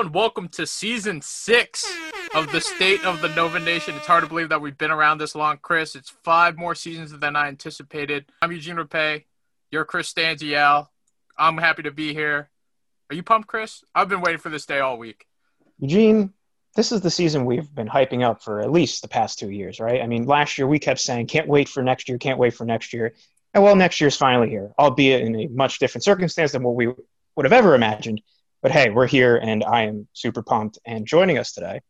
And welcome to season six of the State of the Nova Nation. It's hard to believe that we've been around this long, Chris. It's five more seasons than I anticipated. I'm Eugene Rapay. You're Chris Stanziel. I'm happy to be here. Are you pumped, Chris? I've been waiting for this day all week. Eugene, this is the season we've been hyping up for at least the past two years, right? I mean, last year we kept saying, can't wait for next year, can't wait for next year. And well, next year's finally here, albeit in a much different circumstance than what we would have ever imagined. But hey, we're here and I am super pumped. And joining us today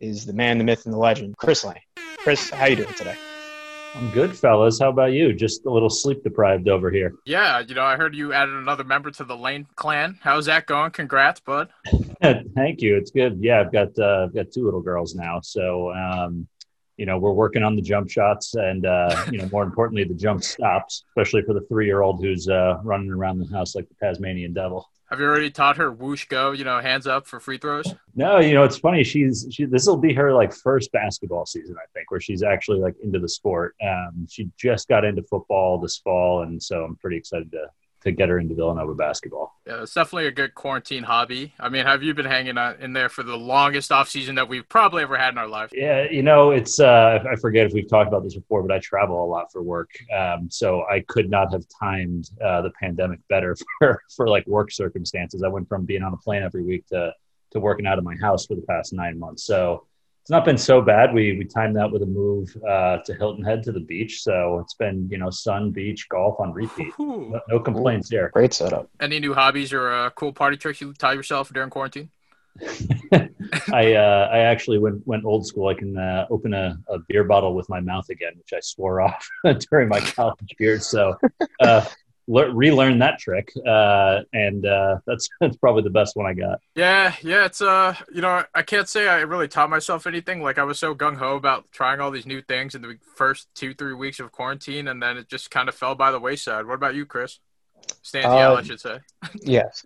is the man, the myth, and the legend, Chris Lane. Chris, how you doing today? I'm good, fellas. How about you? Just a little sleep deprived over here. Yeah, you know, I heard you added another member to the Lane clan. How's that going? Congrats, bud. Thank you. It's good. Yeah, I've got uh, I've got two little girls now, so um, you know we're working on the jump shots and uh, you know more importantly the jump stops, especially for the three year old who's uh, running around the house like the Tasmanian devil. Have you already taught her whoosh go? You know, hands up for free throws. No, you know it's funny. She's she. This will be her like first basketball season, I think, where she's actually like into the sport. Um, she just got into football this fall, and so I'm pretty excited to to get her into Villanova basketball. Yeah, it's definitely a good quarantine hobby. I mean, have you been hanging out in there for the longest off season that we've probably ever had in our life? Yeah, you know, it's uh, I forget if we've talked about this before, but I travel a lot for work, um, so I could not have timed uh, the pandemic better for for like work circumstances. I went from being on a plane every week to to working out of my house for the past nine months. So it's not been so bad. We we timed that with a move uh, to Hilton Head to the beach, so it's been you know sun, beach, golf on repeat. No, no complaints here. Great setup. Any new hobbies or uh, cool party tricks you taught yourself during quarantine? I uh, I actually went went old school. I can uh, open a, a, beer bottle with my mouth again, which I swore off during my college years. So uh, le- relearn that trick, uh, and uh, that's that's probably the best one I got. Yeah, yeah, it's uh, you know, I can't say I really taught myself anything. Like I was so gung ho about trying all these new things in the first two three weeks of quarantine, and then it just kind of fell by the wayside. What about you, Chris? Stands uh, I should say. yes,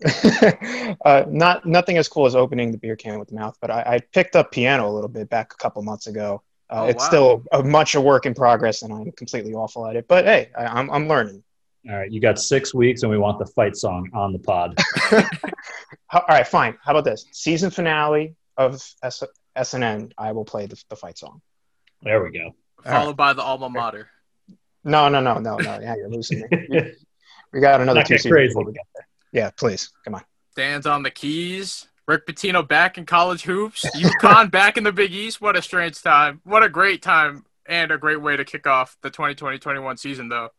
uh, not nothing as cool as opening the beer can with the mouth, but I, I picked up piano a little bit back a couple months ago. Uh, oh, it's wow. still a, much a work in progress, and I'm completely awful at it. But hey, I, I'm I'm learning. All right, you got six weeks, and we want the fight song on the pod. All right, fine. How about this season finale of S- SNN? I will play the, the fight song. There we go. Followed right. by the alma mater. No, no, no, no, no. Yeah, you're losing me. we got another two seasons before we get there. Yeah, please, come on. Stands on the keys. Rick Pitino back in college hoops. UConn back in the Big East. What a strange time. What a great time and a great way to kick off the 2020-21 season, though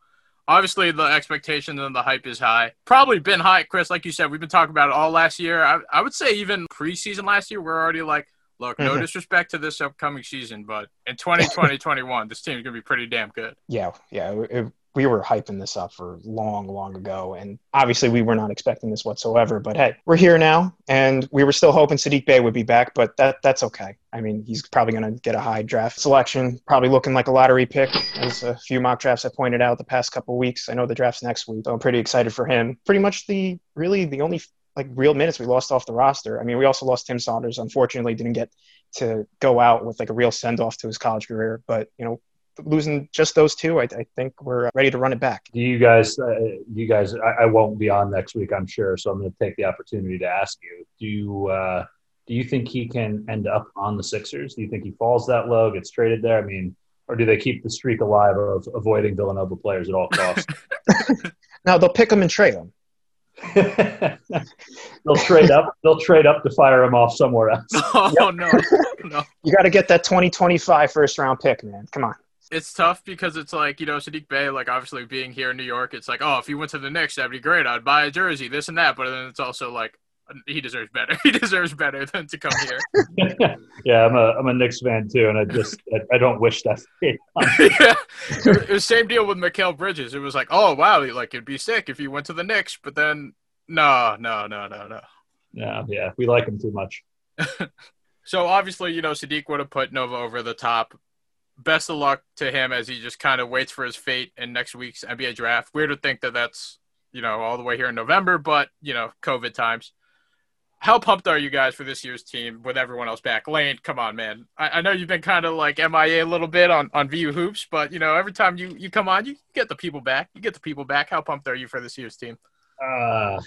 obviously the expectation and the hype is high. Probably been high, Chris. Like you said, we've been talking about it all last year. I, I would say even preseason last year, we're already like, look, no mm-hmm. disrespect to this upcoming season, but in 2020, 21, this team is going to be pretty damn good. Yeah, yeah. It, we were hyping this up for long, long ago. And obviously, we were not expecting this whatsoever. But hey, we're here now, and we were still hoping Saddiq Bey would be back, but that that's okay. I mean, he's probably going to get a high draft selection, probably looking like a lottery pick, as a few mock drafts have pointed out the past couple weeks. I know the draft's next week, so I'm pretty excited for him. Pretty much the really the only like real minutes we lost off the roster. I mean, we also lost Tim Saunders. Unfortunately, didn't get to go out with like a real send off to his college career. But you know, losing just those two, I, I, think we're ready to run it back. Do you guys, uh, you guys, I, I, won't be on next week, I'm sure. So I'm going to take the opportunity to ask you: Do you uh, do you think he can end up on the Sixers? Do you think he falls that low, gets traded there? I mean, or do they keep the streak alive of avoiding Villanova players at all costs? no, they'll pick him and trade him. they'll trade up. They'll trade up to fire him off somewhere else. Oh yep. no, no! You got to get that 2025 first round pick, man. Come on it's tough because it's like you know Saddiq Bey, like obviously being here in New York, it's like oh if he went to the Knicks that'd be great. I'd buy a jersey, this and that. But then it's also like uh, he deserves better. He deserves better than to come here. yeah, I'm a I'm a Knicks fan too, and I just I, I don't wish that. yeah, it was same deal with Mikal Bridges. It was like oh wow, like it'd be sick if he went to the Knicks, but then no, no, no, no, no. Yeah, yeah, we like him too much. so obviously, you know, Saddiq would have put Nova over the top best of luck to him as he just kind of waits for his fate in next week's NBA draft. Weird to think that that's you know all the way here in November, but you know COVID times. How pumped are you guys for this year's team with everyone else back? Lane, come on, man. I, I know you've been kind of like MIA a little bit on on VU hoops, but you know every time you you come on, you get the people back. You get the people back. How pumped are you for this year's team? Uh,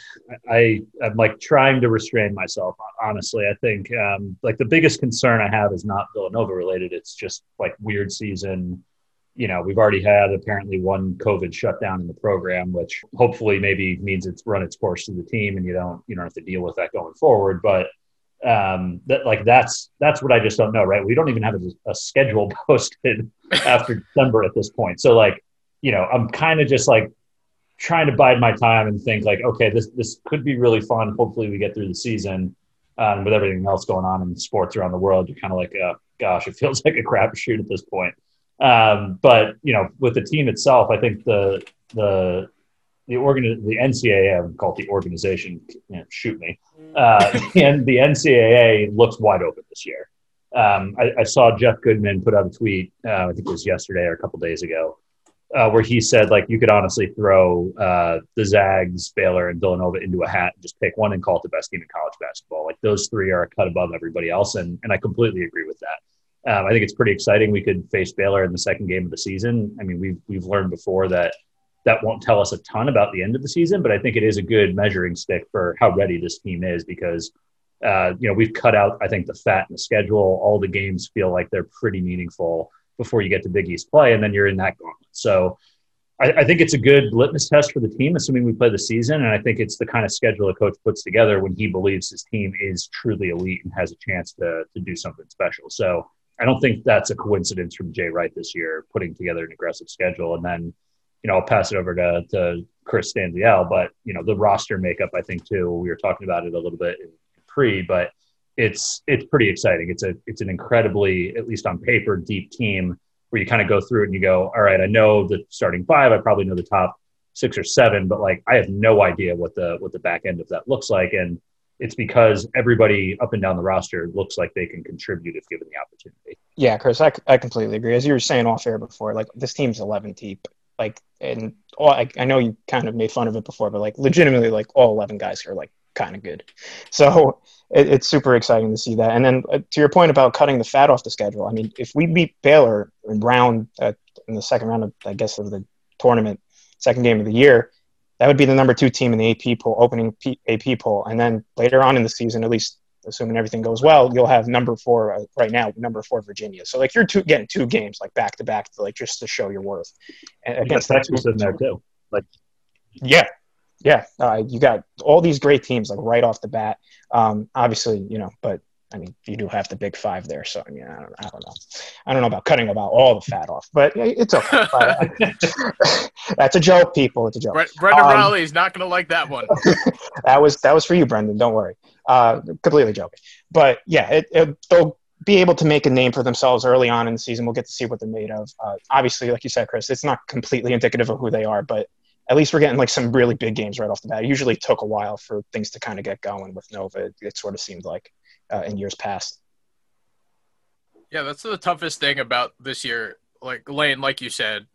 I I'm like trying to restrain myself. Honestly, I think um, like the biggest concern I have is not Villanova related. It's just like weird season. You know, we've already had apparently one COVID shutdown in the program, which hopefully maybe means it's run its course to the team, and you don't you don't have to deal with that going forward. But um, that like that's that's what I just don't know, right? We don't even have a, a schedule posted after December at this point. So like, you know, I'm kind of just like trying to bide my time and think like, okay, this this could be really fun. Hopefully, we get through the season. Um, with everything else going on in sports around the world, you're kind of like, uh, gosh, it feels like a crapshoot at this point. Um, but you know, with the team itself, I think the the the organ the NCAA, I would call it the organization. Shoot me. Uh, and the NCAA looks wide open this year. Um, I, I, saw Jeff Goodman put out a tweet. Uh, I think it was yesterday or a couple days ago, uh, where he said like you could honestly throw uh, the Zags, Baylor, and Villanova into a hat and just pick one and call it the best team in college basketball. Like those three are a cut above everybody else, and and I completely agree with that. Um, I think it's pretty exciting. We could face Baylor in the second game of the season. I mean, we've we've learned before that that won't tell us a ton about the end of the season, but I think it is a good measuring stick for how ready this team is because uh, you know we've cut out I think the fat in the schedule. All the games feel like they're pretty meaningful before you get to Big East play, and then you're in that gauntlet. So I, I, think it's a good litmus test for the team, assuming we play the season. And I think it's the kind of schedule a coach puts together when he believes his team is truly elite and has a chance to, to do something special. So I don't think that's a coincidence from Jay Wright this year, putting together an aggressive schedule. And then, you know, I'll pass it over to, to Chris Stanziel. But, you know, the roster makeup, I think, too, we were talking about it a little bit in pre, but it's it's pretty exciting. It's a it's an incredibly, at least on paper, deep team where you kind of go through it and you go, all right, I know the starting five, I probably know the top six or seven, but like I have no idea what the what the back end of that looks like. And it's because everybody up and down the roster looks like they can contribute if given the opportunity. Yeah, Chris, I, I completely agree. As you were saying off air before, like this team's 11 deep. Like, and all, I, I know you kind of made fun of it before, but like legitimately, like all 11 guys are like kind of good. So it, it's super exciting to see that. And then uh, to your point about cutting the fat off the schedule, I mean, if we beat Baylor in round uh, in the second round of, I guess, of the tournament, second game of the year, that would be the number two team in the AP poll, opening P- AP poll. And then later on in the season, at least assuming everything goes well, you'll have number four uh, right now, number four Virginia. So like you're two, getting two games like back to back, like just to show your worth. And against Texas in there too. Like yeah, yeah, uh, you got all these great teams like right off the bat. Um, obviously, you know, but I mean, you do have the big five there. So I mean, I don't, I don't know. I don't know about cutting about all the fat off, but it's okay. That's a joke, people. It's a joke. Brendan um, Riley is not going to like that one. that was that was for you, Brendan. Don't worry. Uh, completely joking. But yeah, it, it, they'll be able to make a name for themselves early on in the season. We'll get to see what they're made of. Uh, obviously, like you said, Chris, it's not completely indicative of who they are, but at least we're getting like some really big games right off the bat. It usually took a while for things to kind of get going with Nova. It, it sort of seemed like uh, in years past. Yeah, that's the toughest thing about this year. Like Lane, like you said,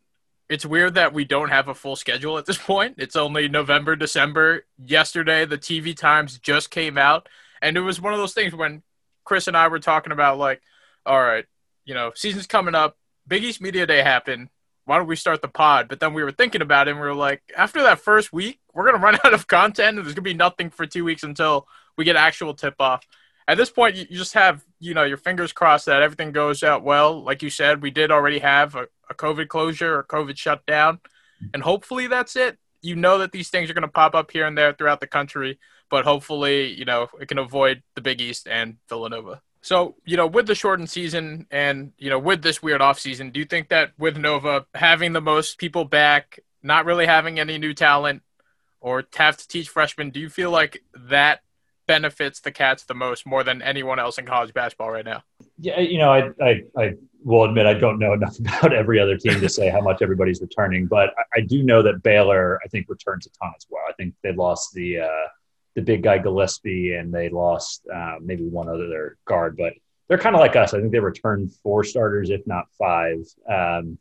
it's weird that we don't have a full schedule at this point. It's only November, December. Yesterday, the TV times just came out, and it was one of those things when Chris and I were talking about like, all right, you know, season's coming up. Big East Media Day happened why don't we start the pod? But then we were thinking about it and we were like, after that first week, we're going to run out of content and there's going to be nothing for two weeks until we get actual tip off. At this point, you just have, you know, your fingers crossed that everything goes out well. Like you said, we did already have a, a COVID closure or COVID shutdown. And hopefully that's it. You know that these things are going to pop up here and there throughout the country, but hopefully, you know, it can avoid the Big East and Villanova. So, you know, with the shortened season and, you know, with this weird off season, do you think that with Nova having the most people back, not really having any new talent, or have to teach freshmen, do you feel like that benefits the Cats the most more than anyone else in college basketball right now? Yeah, you know, I, I, I will admit I don't know enough about every other team to say how much everybody's returning, but I, I do know that Baylor, I think, returns a ton as well. I think they lost the, uh, the big guy Gillespie, and they lost uh, maybe one other guard, but they're kind of like us. I think they returned four starters, if not five, um,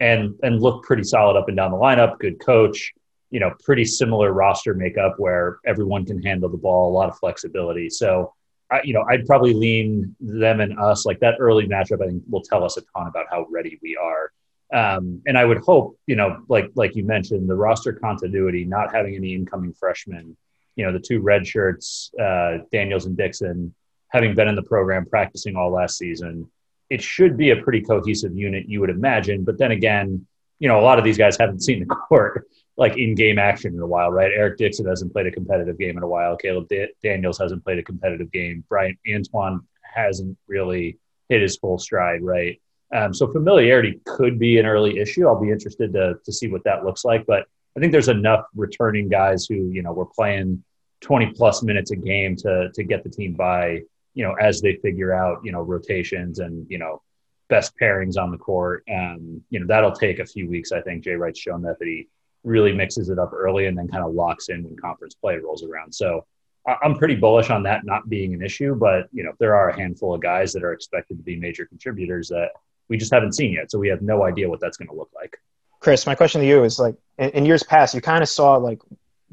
and and look pretty solid up and down the lineup. Good coach, you know, pretty similar roster makeup where everyone can handle the ball, a lot of flexibility. So, I, you know, I'd probably lean them and us like that early matchup. I think will tell us a ton about how ready we are. Um, and I would hope, you know, like like you mentioned, the roster continuity, not having any incoming freshmen, you know, the two red shirts, uh, Daniels and Dixon, having been in the program practicing all last season, it should be a pretty cohesive unit, you would imagine. But then again, you know, a lot of these guys haven't seen the court like in game action in a while, right? Eric Dixon hasn't played a competitive game in a while. Caleb D- Daniels hasn't played a competitive game. Bryan Antoine hasn't really hit his full stride, right? Um, so familiarity could be an early issue. I'll be interested to to see what that looks like. But I think there's enough returning guys who you know were playing 20 plus minutes a game to to get the team by. You know, as they figure out you know rotations and you know best pairings on the court. Um, you know that'll take a few weeks. I think Jay Wright's shown that that he really mixes it up early and then kind of locks in when conference play rolls around. So I'm pretty bullish on that not being an issue. But you know, there are a handful of guys that are expected to be major contributors that we just haven't seen yet. So we have no idea what that's going to look like. Chris, my question to you is like in, in years past, you kind of saw like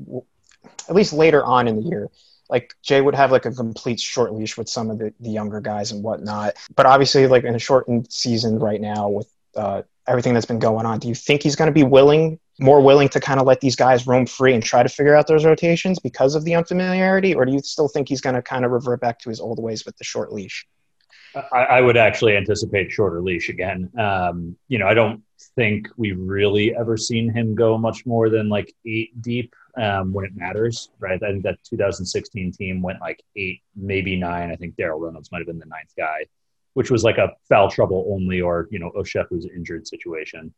w- at least later on in the year, like Jay would have like a complete short leash with some of the, the younger guys and whatnot. But obviously, like in a shortened season right now with uh, everything that's been going on, do you think he's going to be willing, more willing to kind of let these guys roam free and try to figure out those rotations because of the unfamiliarity, or do you still think he's going to kind of revert back to his old ways with the short leash? I, I would actually anticipate shorter leash again. Um, you know, I don't think we've really ever seen him go much more than like eight deep um, when it matters, right? I think that 2016 team went like eight, maybe nine. I think Darryl Reynolds might have been the ninth guy, which was like a foul trouble only or, you know, Ochefu's injured situation.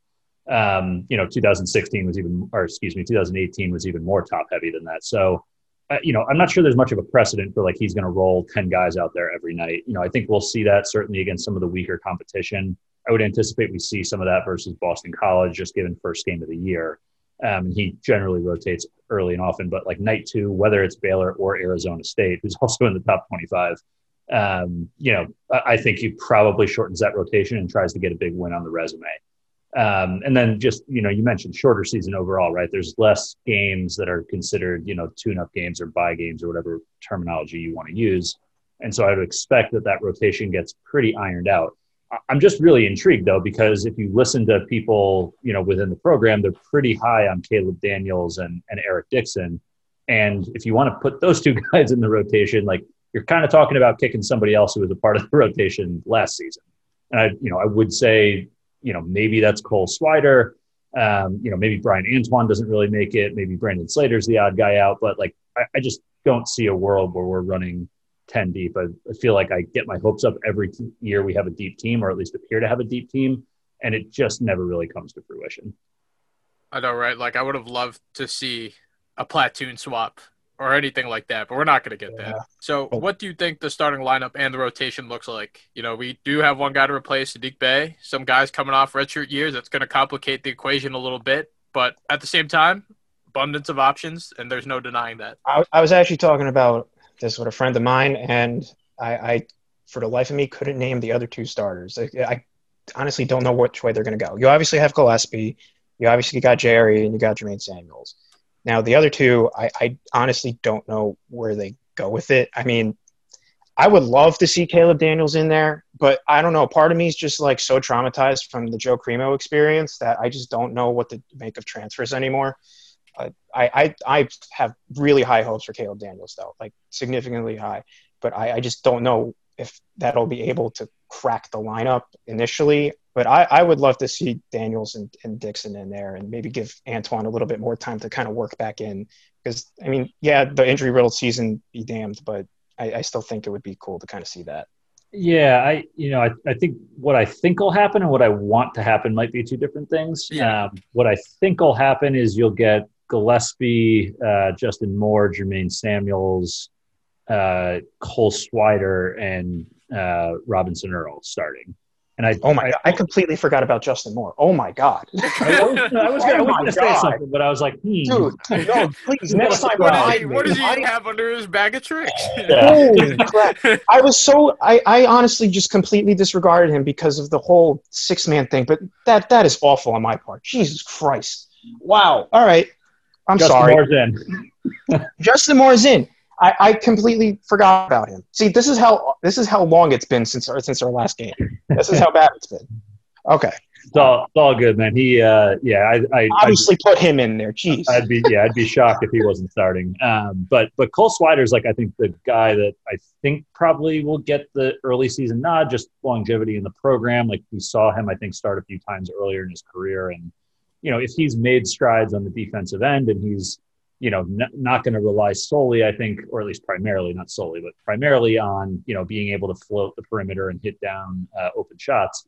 Um, you know, 2016 was even, or excuse me, 2018 was even more top heavy than that. So, uh, you know, I'm not sure there's much of a precedent for like he's going to roll 10 guys out there every night. You know, I think we'll see that certainly against some of the weaker competition. I would anticipate we see some of that versus Boston College, just given first game of the year. Um, he generally rotates early and often, but like night two, whether it's Baylor or Arizona State, who's also in the top 25, um, you know, I, I think he probably shortens that rotation and tries to get a big win on the resume. Um, and then just, you know, you mentioned shorter season overall, right? There's less games that are considered, you know, tune up games or buy games or whatever terminology you want to use. And so I would expect that that rotation gets pretty ironed out. I'm just really intrigued though, because if you listen to people, you know, within the program, they're pretty high on Caleb Daniels and, and Eric Dixon. And if you want to put those two guys in the rotation, like you're kind of talking about kicking somebody else who was a part of the rotation last season. And I, you know, I would say you know, maybe that's Cole Swider. Um, you know, maybe Bryan Antoine doesn't really make it. Maybe Brandon Slater's the odd guy out. But like, I, I just don't see a world where we're running 10 deep. I, I feel like I get my hopes up every t- year we have a deep team, or at least appear to have a deep team. And it just never really comes to fruition. I know, right? Like, I would have loved to see a platoon swap or anything like that, but we're not going to get yeah. that. So, oh. what do you think the starting lineup and the rotation looks like? You know, we do have one guy to replace Saddiq Bey, some guys coming off redshirt years. That's going to complicate the equation a little bit, but at the same time, abundance of options, and there's no denying that. I, I was actually talking about this with a friend of mine, and I, I, for the life of me, couldn't name the other two starters. I, I honestly don't know which way they're going to go. You obviously have Gillespie, you obviously got Jerry, and you got Jermaine Samuels now, the other two, I, I honestly don't know where they go with it. I mean, I would love to see Caleb Daniels in there, but I don't know. Part of me is just like so traumatized from the Joe Cremo experience that I just don't know what to make of transfers anymore. Uh, I, I, I have really high hopes for Caleb Daniels, though, like significantly high, but I, I just don't know if that'll be able to crack the lineup initially. But I, I would love to see Daniels and, and Dixon in there and maybe give Antoine a little bit more time to kind of work back in. Because, I mean, yeah, the injury riddled season be damned, but I, I still think it would be cool to kind of see that. Yeah, I you know I, I think what I think will happen and what I want to happen might be two different things. Yeah. Um, what I think will happen is you'll get Gillespie, uh, Justin Moore, Jermaine Samuels, uh, Cole Swider, and uh, Robinson Earl starting. And I, oh my, I, God, I completely forgot about Justin Moore. Oh my God. I was, I was oh going to say something, but I was like, hmm. dude, no, please, next time. What, does he, what does he have under his bag of tricks? Holy crap. I was so, I, I honestly just completely disregarded him because of the whole six man thing, but that, that is awful on my part. Jesus Christ. Wow. All right. I'm Justin sorry. Moore's in. Justin Moore's in. I, I, completely forgot about him. See, this is how this is how long it's been since our since our last game. This is how bad it's been. Okay. It's all, it's all good, man. He, uh, yeah, I, I obviously I'd, put him in there. Jeez, I'd be, yeah, I'd be shocked if he wasn't starting. Um, but, but Cole Swider's like I think the guy that I think probably will get the early season nod, just longevity in the program. Like we saw him, I think, start a few times earlier in his career, and you know, if he's made strides on the defensive end and he's you know, n- not going to rely solely, I think, or at least primarily, not solely, but primarily on, you know, being able to float the perimeter and hit down uh, open shots.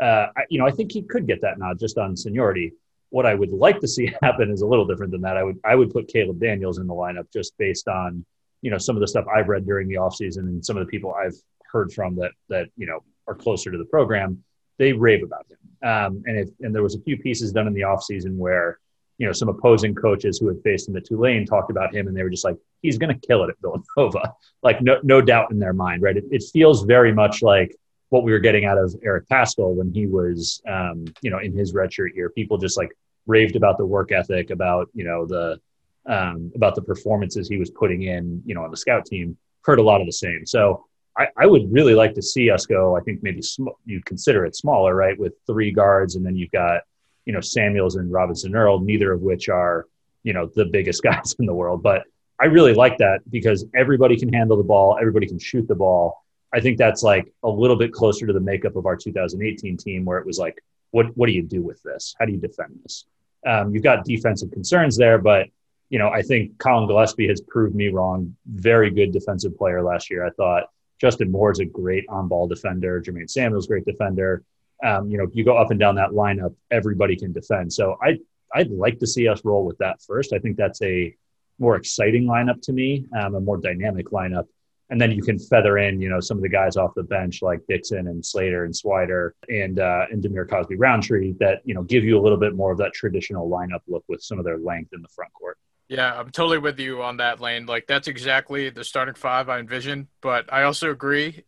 Uh, I, you know, I think he could get that nod just on seniority. What I would like to see happen is a little different than that. I would, I would put Caleb Daniels in the lineup just based on, you know, some of the stuff I've read during the offseason and some of the people I've heard from that, that, you know, are closer to the program. They rave about him. Um, and if, and there was a few pieces done in the offseason where, you know, some opposing coaches who had faced him at Tulane talked about him, and they were just like, he's going to kill it at Villanova. Like, no, no doubt in their mind, right? It, it, feels very much like what we were getting out of Eric Paschall when he was, um, you know, in his redshirt year. People just like raved about the work ethic, about you know the um, about the performances he was putting in, you know, on the scout team. Heard a lot of the same. So I, I would really like to see us go. I think maybe sm- you consider it smaller, right, with three guards, and then you've got you know Samuels and Robinson Earl, neither of which are you know the biggest guys in the world. But I really like that because everybody can handle the ball, everybody can shoot the ball. I think that's like a little bit closer to the makeup of our 2018 team, where it was like, what what do you do with this? How do you defend this? Um, you've got defensive concerns there, but you know I think Collin Gillespie has proved me wrong. Very good defensive player last year. I thought Justin Moore is a great on-ball defender. Jermaine Samuels, great defender um, you know, you go up and down that lineup, everybody can defend. So I I'd like to see us roll with that first. I think that's a more exciting lineup to me, um, a more dynamic lineup. And then you can feather in, you know, some of the guys off the bench like Dixon and Slater and Swider and uh, and Dhamir Cosby Roundtree that you know give you a little bit more of that traditional lineup look with some of their length in the front court. Yeah, I'm totally with you on that lane. Like that's exactly the starting five I envision. But I also agree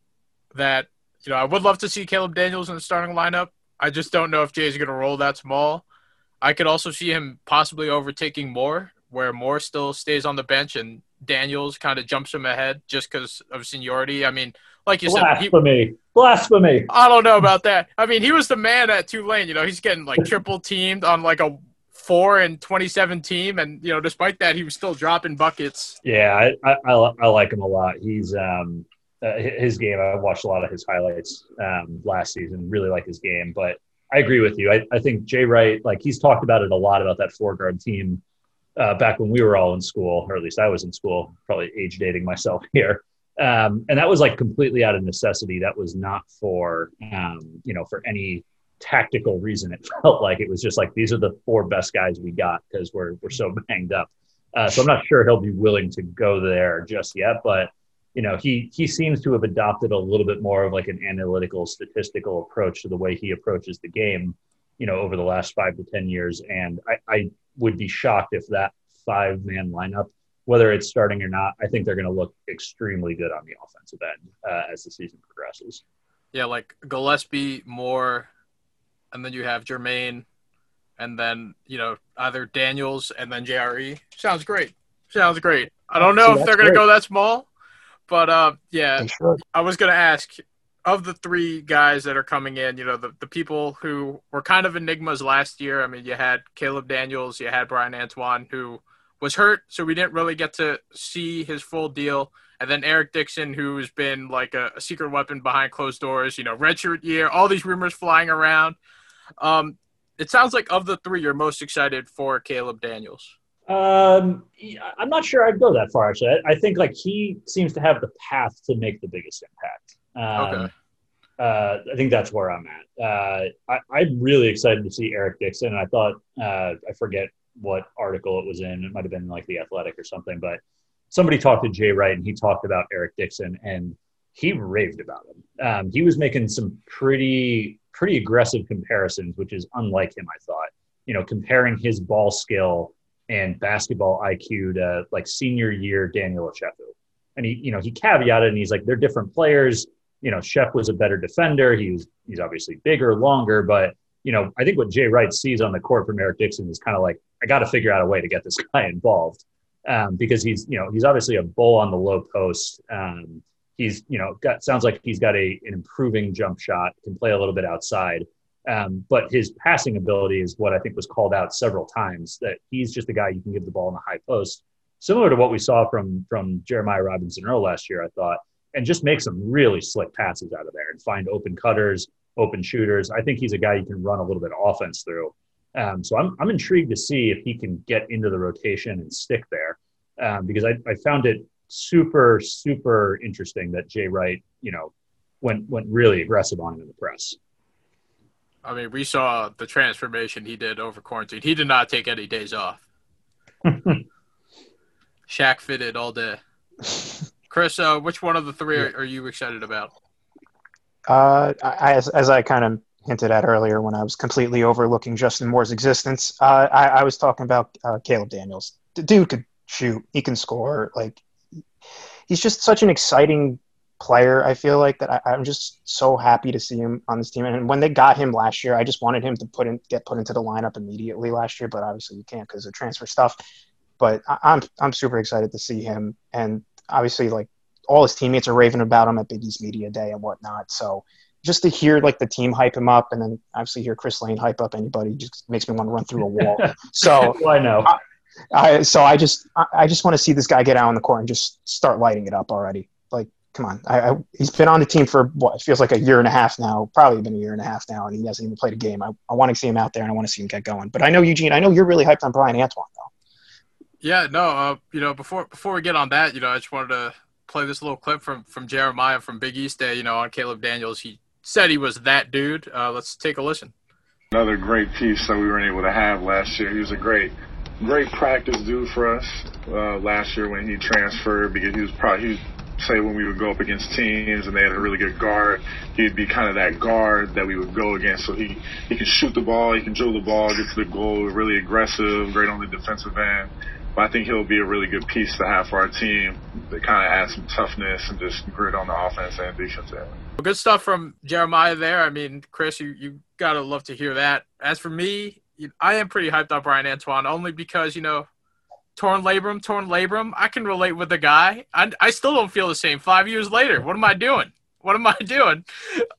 that you know, I would love to see Caleb Daniels in the starting lineup. I just don't know if Jay's going to roll that small. I could also see him possibly overtaking Moore, where Moore still stays on the bench and Daniels kind of jumps him ahead just because of seniority. I mean, like you Blasphemy. said, he, Blasphemy. I don't know about that. I mean, he was the man at Tulane. You know, he's getting like triple teamed on like a four twenty-seven team, and you know, despite that, he was still dropping buckets. Yeah, I, I, I like him a lot. He's um, uh, his game. I watched a lot of his highlights um, last season. Really like his game, but I agree with you. I, I think Jay Wright, like he's talked about it a lot about that four guard team uh, back when we were all in school, or at least I was in school. Probably age dating myself here. Um, and that was like completely out of necessity. That was not for um, you know for any tactical reason. It felt like it was just like these are the four best guys we got because we're we're so banged up. Uh, so I'm not sure he'll be willing to go there just yet, but you know, he he seems to have adopted a little bit more of like an analytical, statistical approach to the way he approaches the game, you know, over the last five to ten years. And I, I would be shocked if that five man lineup, whether it's starting or not, I think they're going to look extremely good on the offensive end uh, as the season progresses. Yeah, like Gillespie, Moore, and then you have Jermaine, and then you know either Daniels and then JRE. Sounds great. Sounds great. I don't know See, if they're going to go that small, but uh, yeah, I was gonna ask of the three guys that are coming in, you know, the, the people who were kind of enigmas last year. I mean, you had Caleb Daniels, you had Bryan Antoine, who was hurt, so we didn't really get to see his full deal. And then Eric Dixon, who's been like a, a secret weapon behind closed doors, you know, redshirt year, all these rumors flying around. Um, it sounds like of the three, you're most excited for Caleb Daniels. Um, I'm not sure I'd go that far. Actually, I, I, think like he seems to have the path to make the biggest impact. Um, okay. Uh, I think that's where I'm at. Uh, I, am really excited to see Eric Dixon. And I thought uh, I forget what article it was in. It might have been like the Athletic or something. But somebody talked to Jay Wright, and he talked about Eric Dixon, and he raved about him. Um, he was making some pretty pretty aggressive comparisons, which is unlike him. I thought. You know, comparing his ball skill and basketball IQ to like senior year Daniel Ochefu. And he, you know, he caveated and he's like, they're different players. You know, Shep was a better defender. He was, he's obviously bigger, longer, but you know, I think what Jay Wright sees on the court from Eric Dixon is kind of like, I got to figure out a way to get this guy involved um, because he's, you know, he's obviously a bull on the low post. Um, he's, you know, got sounds like he's got a an improving jump shot, can play a little bit outside. Um, but his passing ability is what I think was called out several times. That he's just a guy you can give the ball in the high post, similar to what we saw from from Jeremiah Robinson Earl last year. I thought, and just make some really slick passes out of there and find open cutters, open shooters. I think he's a guy you can run a little bit of offense through. Um, so I'm I'm intrigued to see if he can get into the rotation and stick there, um, because I, I found it super super interesting that Jay Wright, you know, went went really aggressive on him in the press. I mean, we saw the transformation he did over quarantine. He did not take any days off. Shaq fitted all day. Chris, uh, which one of the three are, are you excited about? Uh, I, as, as I kind of hinted at earlier when I was completely overlooking Justin Moore's existence, uh, I, I, was talking about uh, Caleb Daniels. The dude could shoot. He can score. Like, he's just such an exciting player. I feel like that I, am just so happy to see him on this team. And when they got him last year, I just wanted him to put in get put into the lineup immediately last year. But obviously you can't because of transfer stuff. But I, I'm I'm super excited to see him. And obviously like all his teammates are raving about him at Big East Media Day and whatnot. So just to hear like the team hype him up and then obviously hear Chris Lane hype up anybody just makes me want to run through a wall. So well, I know. I, I, so I just I, I just want to see this guy get out on the court and just start lighting it up already. Like come on. I, I, he's been on the team for what it feels like a year and a half now, probably been a year and a half now, and he hasn't even played a game. I, I want to see him out there and I want to see him get going. But I know Eugene, I know you're really hyped on Bryan Antoine though. Yeah, no, uh, you know, before before we get on that, you know, I just wanted to play this little clip from from Jeremiah from Big East Day, you know, on Caleb Daniels. He said he was that dude. Uh, let's take a listen. Another great piece that we weren't able to have last year. He was a great great practice dude for us uh, last year when he transferred because he was probably he was say when we would go up against teams and they had a really good guard, he'd be kind of that guard that we would go against. So he he can shoot the ball, he can dribble the ball, get to the goal, really aggressive, great on the defensive end. But I think he'll be a really good piece to have for our team to kind of add some toughness and just grit on the offense and defense end. Good stuff from Jeremiah there. I mean, Chris, you, you got to love to hear that. As for me, I am pretty hyped up Bryan Antoine only because, you know, torn labrum, torn labrum. I can relate with the guy. I, I still don't feel the same five years later. What am I doing? What am I doing?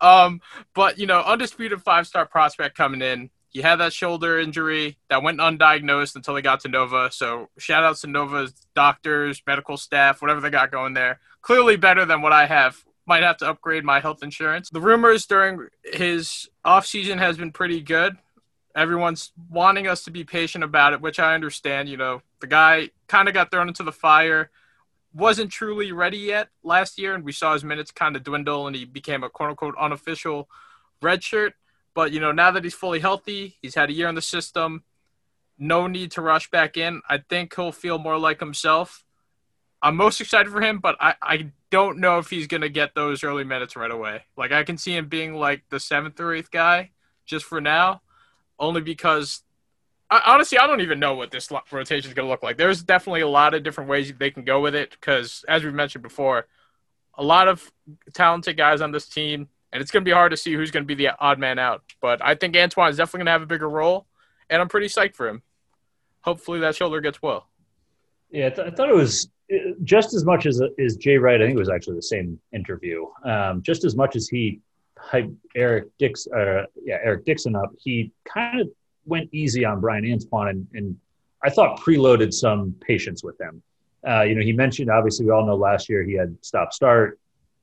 Um, but you know, undisputed five star prospect coming in. He had that shoulder injury that went undiagnosed until he got to Nova. So shout out to Nova's doctors, medical staff, whatever they got going there. Clearly better than what I have. Might have to upgrade my health insurance. The rumors during his offseason has been pretty good everyone's wanting us to be patient about it, which I understand. You know, the guy kind of got thrown into the fire, wasn't truly ready yet last year, and we saw his minutes kind of dwindle, and he became a quote unquote unofficial redshirt. But you know, now that he's fully healthy, he's had a year in the system. No need to rush back in. I think he'll feel more like himself. I'm most excited for him, but I, I don't know if he's going to get those early minutes right away. Like, I can see him being like the seventh or eighth guy just for now only because I, honestly, I don't even know what this rotation is going to look like. There's definitely a lot of different ways they can go with it because, as we mentioned before, a lot of talented guys on this team, and it's going to be hard to see who's going to be the odd man out. But I think Antoine is definitely going to have a bigger role, and I'm pretty psyched for him. Hopefully, that shoulder gets well. Yeah, I, th- I thought it was just as much as as Jay Wright. I think it was actually the same interview. Um, just as much as he hype Eric Dix, uh, yeah, Eric Dixon up, he kind of went easy on Bryan Antoine and, and I thought preloaded some patience with him. Uh, you know, he mentioned obviously we all know last year he had stop start,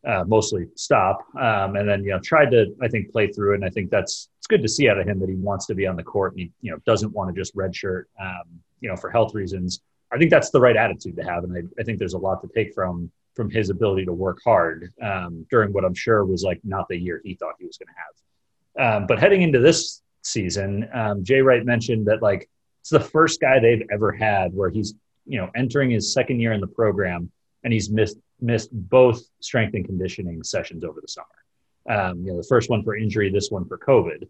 uh, mostly stop, um, and then you know tried to I think play through it. And I think that's it's good to see out of him that he wants to be on the court and he you know doesn't want to just redshirt, um, you know, for health reasons. I think that's the right attitude to have, and I, I think there's a lot to take from from his ability to work hard um, during what I'm sure was like not the year he thought he was going to have. Um, but heading into this season, um, Jay Wright mentioned that like it's the first guy they've ever had where he's you know entering his second year in the program and he's missed missed both strength and conditioning sessions over the summer. Um, you know, the first one for injury, this one for COVID.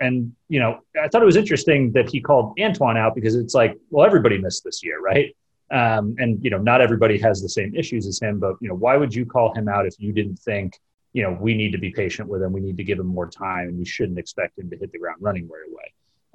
And you know, I thought it was interesting that he called Antoine out because it's like, well, everybody missed this year, right? Um, and you know, not everybody has the same issues as him, but you know, why would you call him out if you didn't think, you know, we need to be patient with him, we need to give him more time, and we shouldn't expect him to hit the ground running right away.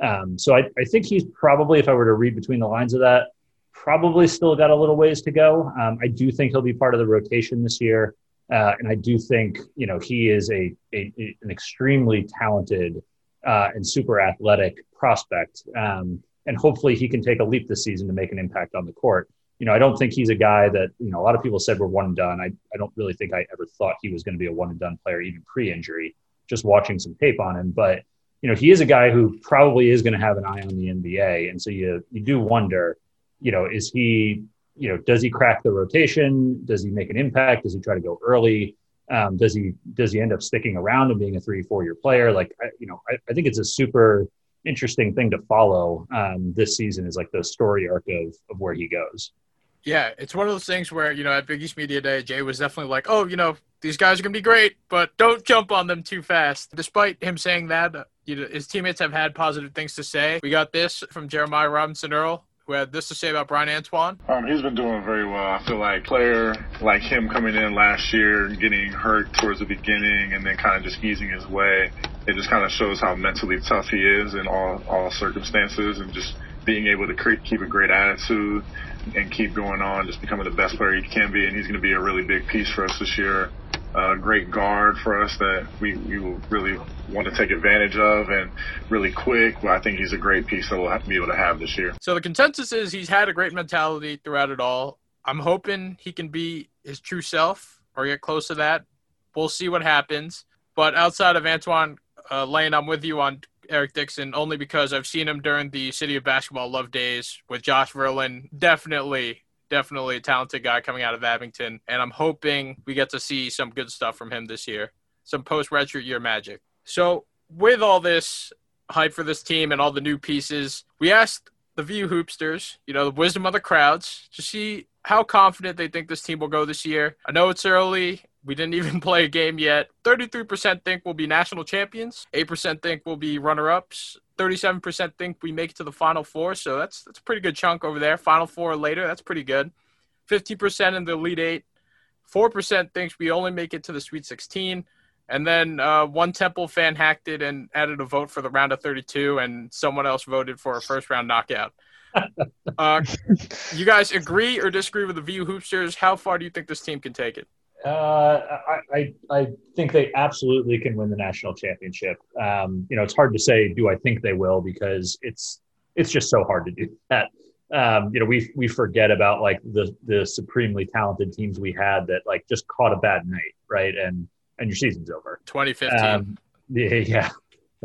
Um, so I, I, think he's probably, if I were to read between the lines of that, probably still got a little ways to go. Um, I do think he'll be part of the rotation this year, uh, and I do think you know he is a, a an extremely talented uh, and super athletic prospect. Um, and hopefully he can take a leap this season to make an impact on the court. You know, I don't think he's a guy that, you know, a lot of people said we're one and done. I, I don't really think I ever thought he was going to be a one and done player, even pre injury, just watching some tape on him. But, you know, he is a guy who probably is going to have an eye on the NBA. And so you, you do wonder, you know, is he, you know, does he crack the rotation? Does he make an impact? Does he try to go early? Um, does he does he end up sticking around and being a three four year player? Like I, you know, I, I, think it's a super interesting thing to follow um, this season is like the story arc of of where he goes. Yeah, it's one of those things where you know at Big East Media Day, Jay was definitely like, "Oh, you know, these guys are gonna be great, but don't jump on them too fast." Despite him saying that, you know, his teammates have had positive things to say. We got this from Jeremiah Robinson Earl who had this to say about Bryan Antoine? Um, he's been doing very well. I feel like player like him coming in last year, getting hurt towards the beginning, and then kind of just easing his way. It just kind of shows how mentally tough he is in all all circumstances, and just being able to keep a great attitude and keep going on, just becoming the best player he can be. And he's going to be a really big piece for us this year a great guard for us that we, we will really want to take advantage of and really quick. But I think he's a great piece that we'll have to be able to have this year. So the consensus is he's had a great mentality throughout it all. I'm hoping he can be his true self or get close to that. We'll see what happens. But outside of Antoine uh, Lane, I'm with you on Eric Dixon only because I've seen him during the City of Basketball Love days with Josh Verlin. Definitely definitely a talented guy coming out of Abington, and I'm hoping we get to see some good stuff from him this year, some post redshirt year magic. So with all this hype for this team and all the new pieces, we asked the VU Hoopsters, you know, the wisdom of the crowds, to see how confident they think this team will go this year. I know it's early. We didn't even play a game yet. 33% think we'll be national champions. 8% think we'll be runner ups. 37% think we make it to the final four. So that's that's a pretty good chunk over there. Final four later, that's pretty good. 50% in the Elite Eight. 4% thinks we only make it to the Sweet 16. And then uh, one Temple fan hacked it and added a vote for the round of 32, and someone else voted for a first round knockout. uh, you guys agree or disagree with the VU Hoopsters? How far do you think this team can take it? Uh, I, I think they absolutely can win the national championship. Um, you know, it's hard to say, do I think they will, because it's it's just so hard to do that. Um, you know, we we forget about like the the supremely talented teams we had that like just caught a bad night, right? And and your season's over. 2015. Um, yeah, yeah.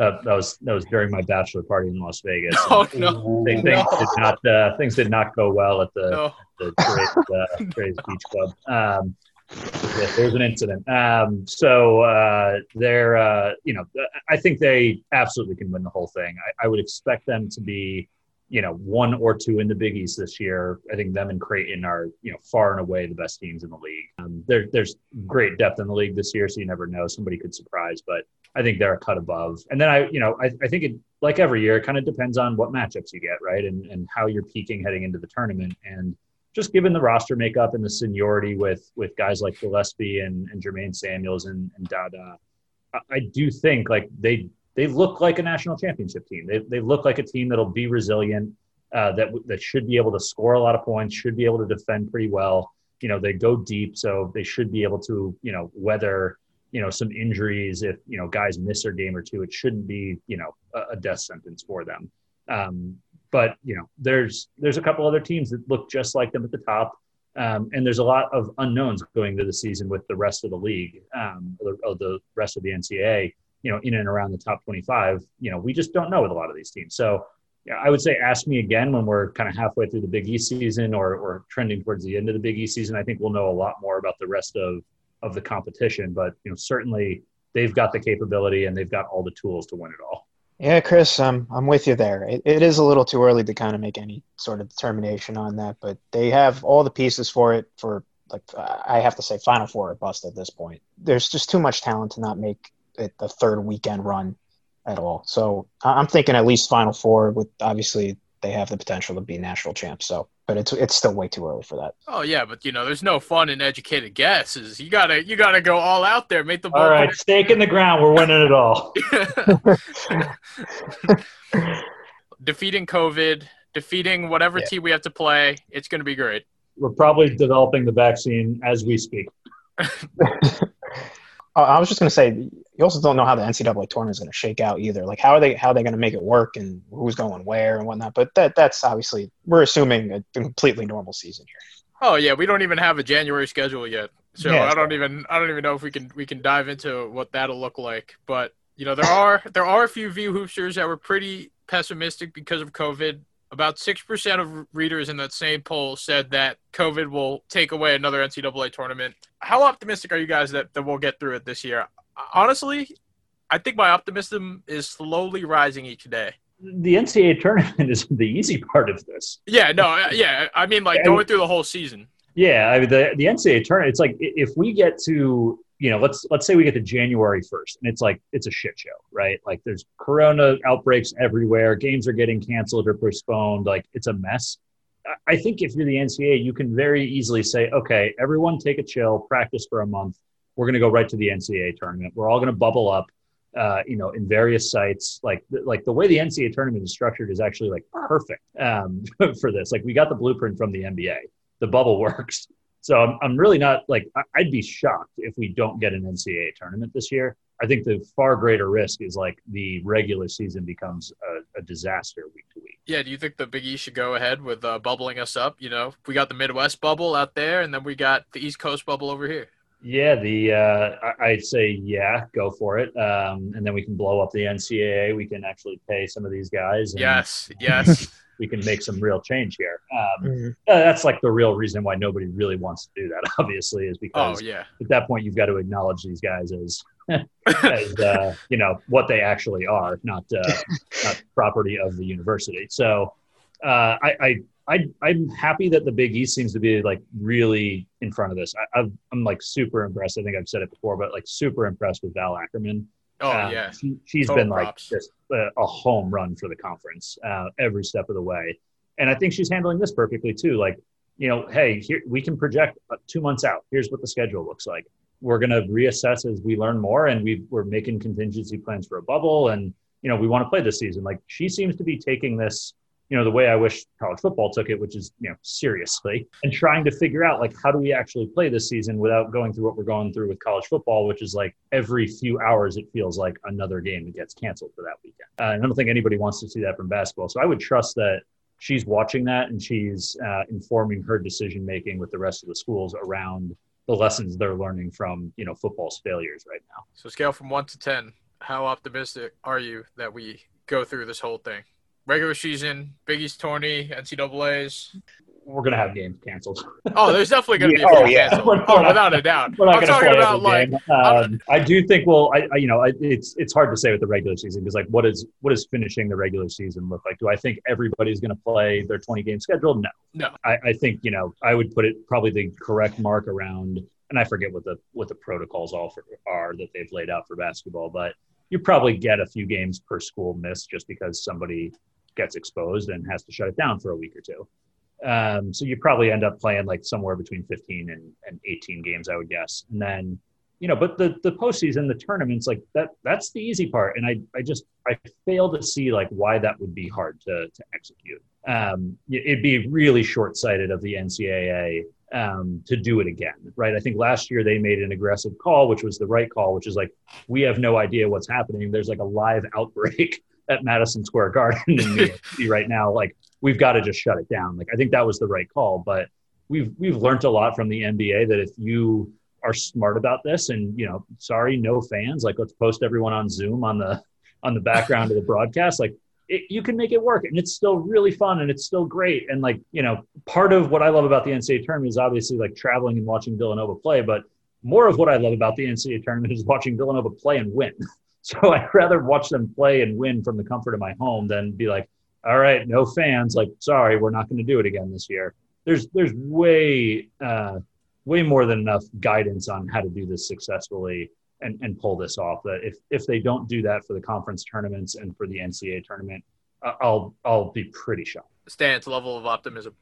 Uh, that was that was during my bachelor party in Las Vegas. Oh no! Things, no. did not uh, things did not go well at the, no. the Trace, uh, Beach Club. Um, there's an incident. Um, so uh, they're, uh, you know, I think they absolutely can win the whole thing. I, I, would expect them to be, you know, one or two in the Big East this year. I think them and Creighton are, you know, far and away the best teams in the league. Um, there, there's great depth in the league this year, so you never know. Somebody could surprise, but I think they're a cut above. And then I, you know, I, I think it, like every year, it kind of depends on what matchups you get, right, and and how you're peaking heading into the tournament and just given the roster makeup and the seniority with with guys like Gillespie and, and Jermaine Samuels and, and Dada, I, I do think like they they look like a national championship team. They, they look like a team that'll be resilient, uh, that that should be able to score a lot of points, should be able to defend pretty well. You know, they go deep, so they should be able to you know weather you know some injuries if you know guys miss their game or two. It shouldn't be you know a, a death sentence for them. Um, but you know, there's there's a couple other teams that look just like them at the top, um, and there's a lot of unknowns going to the season with the rest of the league, um, or the, or the rest of the NCAA. You know, in and around the top 25. You know, we just don't know with a lot of these teams. So yeah, I would say ask me again when we're kind of halfway through the Big East season or, or trending towards the end of the Big East season. I think we'll know a lot more about the rest of of the competition. But you know, certainly they've got the capability and they've got all the tools to win it all. Yeah, Chris, I'm I'm with you there. It, it is a little too early to kind of make any sort of determination on that, but they have all the pieces for it. For like, I have to say, Final Four or bust at this point. There's just too much talent to not make the third weekend run at all. So I'm thinking at least Final Four. With obviously they have the potential to be national champs. So but it's it's still way too early for that. Oh yeah, but you know, there's no fun in educated guesses. You gotta you gotta go all out there, make the ball. All right, stake in the ground. We're winning it all. defeating COVID, defeating whatever yeah. team we have to play, it's gonna be great. We're probably developing the vaccine as we speak. I was just going to say, you also don't know how the NCAA tournament is going to shake out either. Like, how are they how are they going to make it work and who's going where and whatnot? But that that's obviously we're assuming a completely normal season here. Oh yeah, we don't even have a January schedule yet, so Yeah, I don't even I don't even know if we can we can dive into what that'll look like. But you know, there are there are a few VU Hoopsters that were pretty pessimistic because of COVID. About six percent of readers in that same poll said that COVID will take away another NCAA tournament. How optimistic are you guys that, that we'll get through it this year? Honestly, I think my optimism is slowly rising each day. The NCAA tournament is the easy part of this. Yeah, no, yeah. I mean, like going through the whole season. Yeah, I mean, the the NCAA tournament. It's like if we get to you know, let's let's say we get to January first, and it's like it's a shit show, right? Like there's Corona outbreaks everywhere, games are getting canceled or postponed, like it's a mess. I- think if you're the NCAA, you can very easily say, okay, everyone take a chill, practice for a month. We're going to go right to the NCAA tournament. We're all going to bubble up, uh, you know, in various sites. Like like the way the NCAA tournament is structured is actually like perfect um, for this. Like we got the blueprint from the NBA. The bubble works. So I'm, I'm really not like I'd be shocked if we don't get an NCAA tournament this year. I think the far greater risk is like the regular season becomes a, a disaster week to week. Yeah, do you think the Big East should go ahead with uh, bubbling us up? You know, we got the Midwest bubble out there, and then we got the East Coast bubble over here. Yeah, the uh, I'd say yeah, go for it, um, and then we can blow up the NCAA. We can actually pay some of these guys. And Yes, yes. We can make some real change here. Um, Mhm. uh, that's like the real reason why nobody really wants to do that. Obviously, is oh because yeah. at that point you've got to acknowledge these guys as as uh, you know what they actually are, not uh, not property of the university. So uh, I, I I I'm happy that the Big East seems to be like really in front of this. I, I've, I'm like super impressed. I think I've said it before, but like super impressed with Val Ackerman. Oh Um, yeah. she, she's Total been like just a, home run for the conference uh, every step of the way, and I think she's handling this perfectly too. Like, you know, hey, here we can project uh, two months out. Here's what the schedule looks like. We're going to reassess as we learn more, and we we're making contingency plans for a bubble, and you know, we want to play this season. Like, she seems to be taking this. You know the way I wish college football took it, which is you know seriously, and trying to figure out like how do we actually play this season without going through what we're going through with college football, which is like every few hours it feels like another game that gets canceled for that weekend. Uh, and I don't think anybody wants to see that from basketball. So I would trust that she's watching that and she's uh, informing her decision making with the rest of the schools around the lessons they're learning from you know football's failures right now. So scale from one to ten. How optimistic are you that we go through this whole thing? Regular season, Big East tourney, NCAA's. We're gonna have games canceled. Oh, there's definitely going to be a oh, yeah. canceled. We're Oh, not- without a doubt. We're not I'm talking play about like. Um, I do think well, I, I you know, I, it's it's hard to say with the regular season because like, what is what is finishing the regular season look like? Do I think everybody's going to play their 20 game schedule? No, no. I, I think you know I would put it probably the correct mark around, and I forget what the what the protocols all for, are that they've laid out for basketball, but you probably get a few games per school missed just because somebody gets exposed and has to shut it down for a week or two. Um, so you probably end up playing like somewhere between 15 and, and 18 games, I would guess. And then, you know, but the the postseason, the tournaments, like that, that's the easy part. And I, I just, I fail to see like why that would be hard to, to execute. Um, it'd be really short sighted of the NCAA um, to do it again, right? I think last year they made an aggressive call, which was the right call, which is like, we have no idea what's happening. There's like a live outbreak at Madison Square Garden in New York City right now. Like, we've got to just shut it down. Like I think that was the right call, but we've we've learned a lot from the NBA that if you are smart about this and you know, sorry, no fans, like let's post everyone on Zoom on the on the background of the broadcast, like it, you can make it work and it's still really fun and it's still great. And like, you know, part of what I love about the NCAA tournament is obviously like traveling and watching Villanova play, but more of what I love about the NCAA tournament is watching Villanova play and win. So I'd rather watch them play and win from the comfort of my home than be like, all right, no fans. Like, sorry, we're not going to do it again this year. There's there's way uh, way more than enough guidance on how to do this successfully and, and pull this off. That if if they don't do that for the conference tournaments and for the NCAA tournament, I- I'll I'll be pretty shocked. Stan's level of optimism.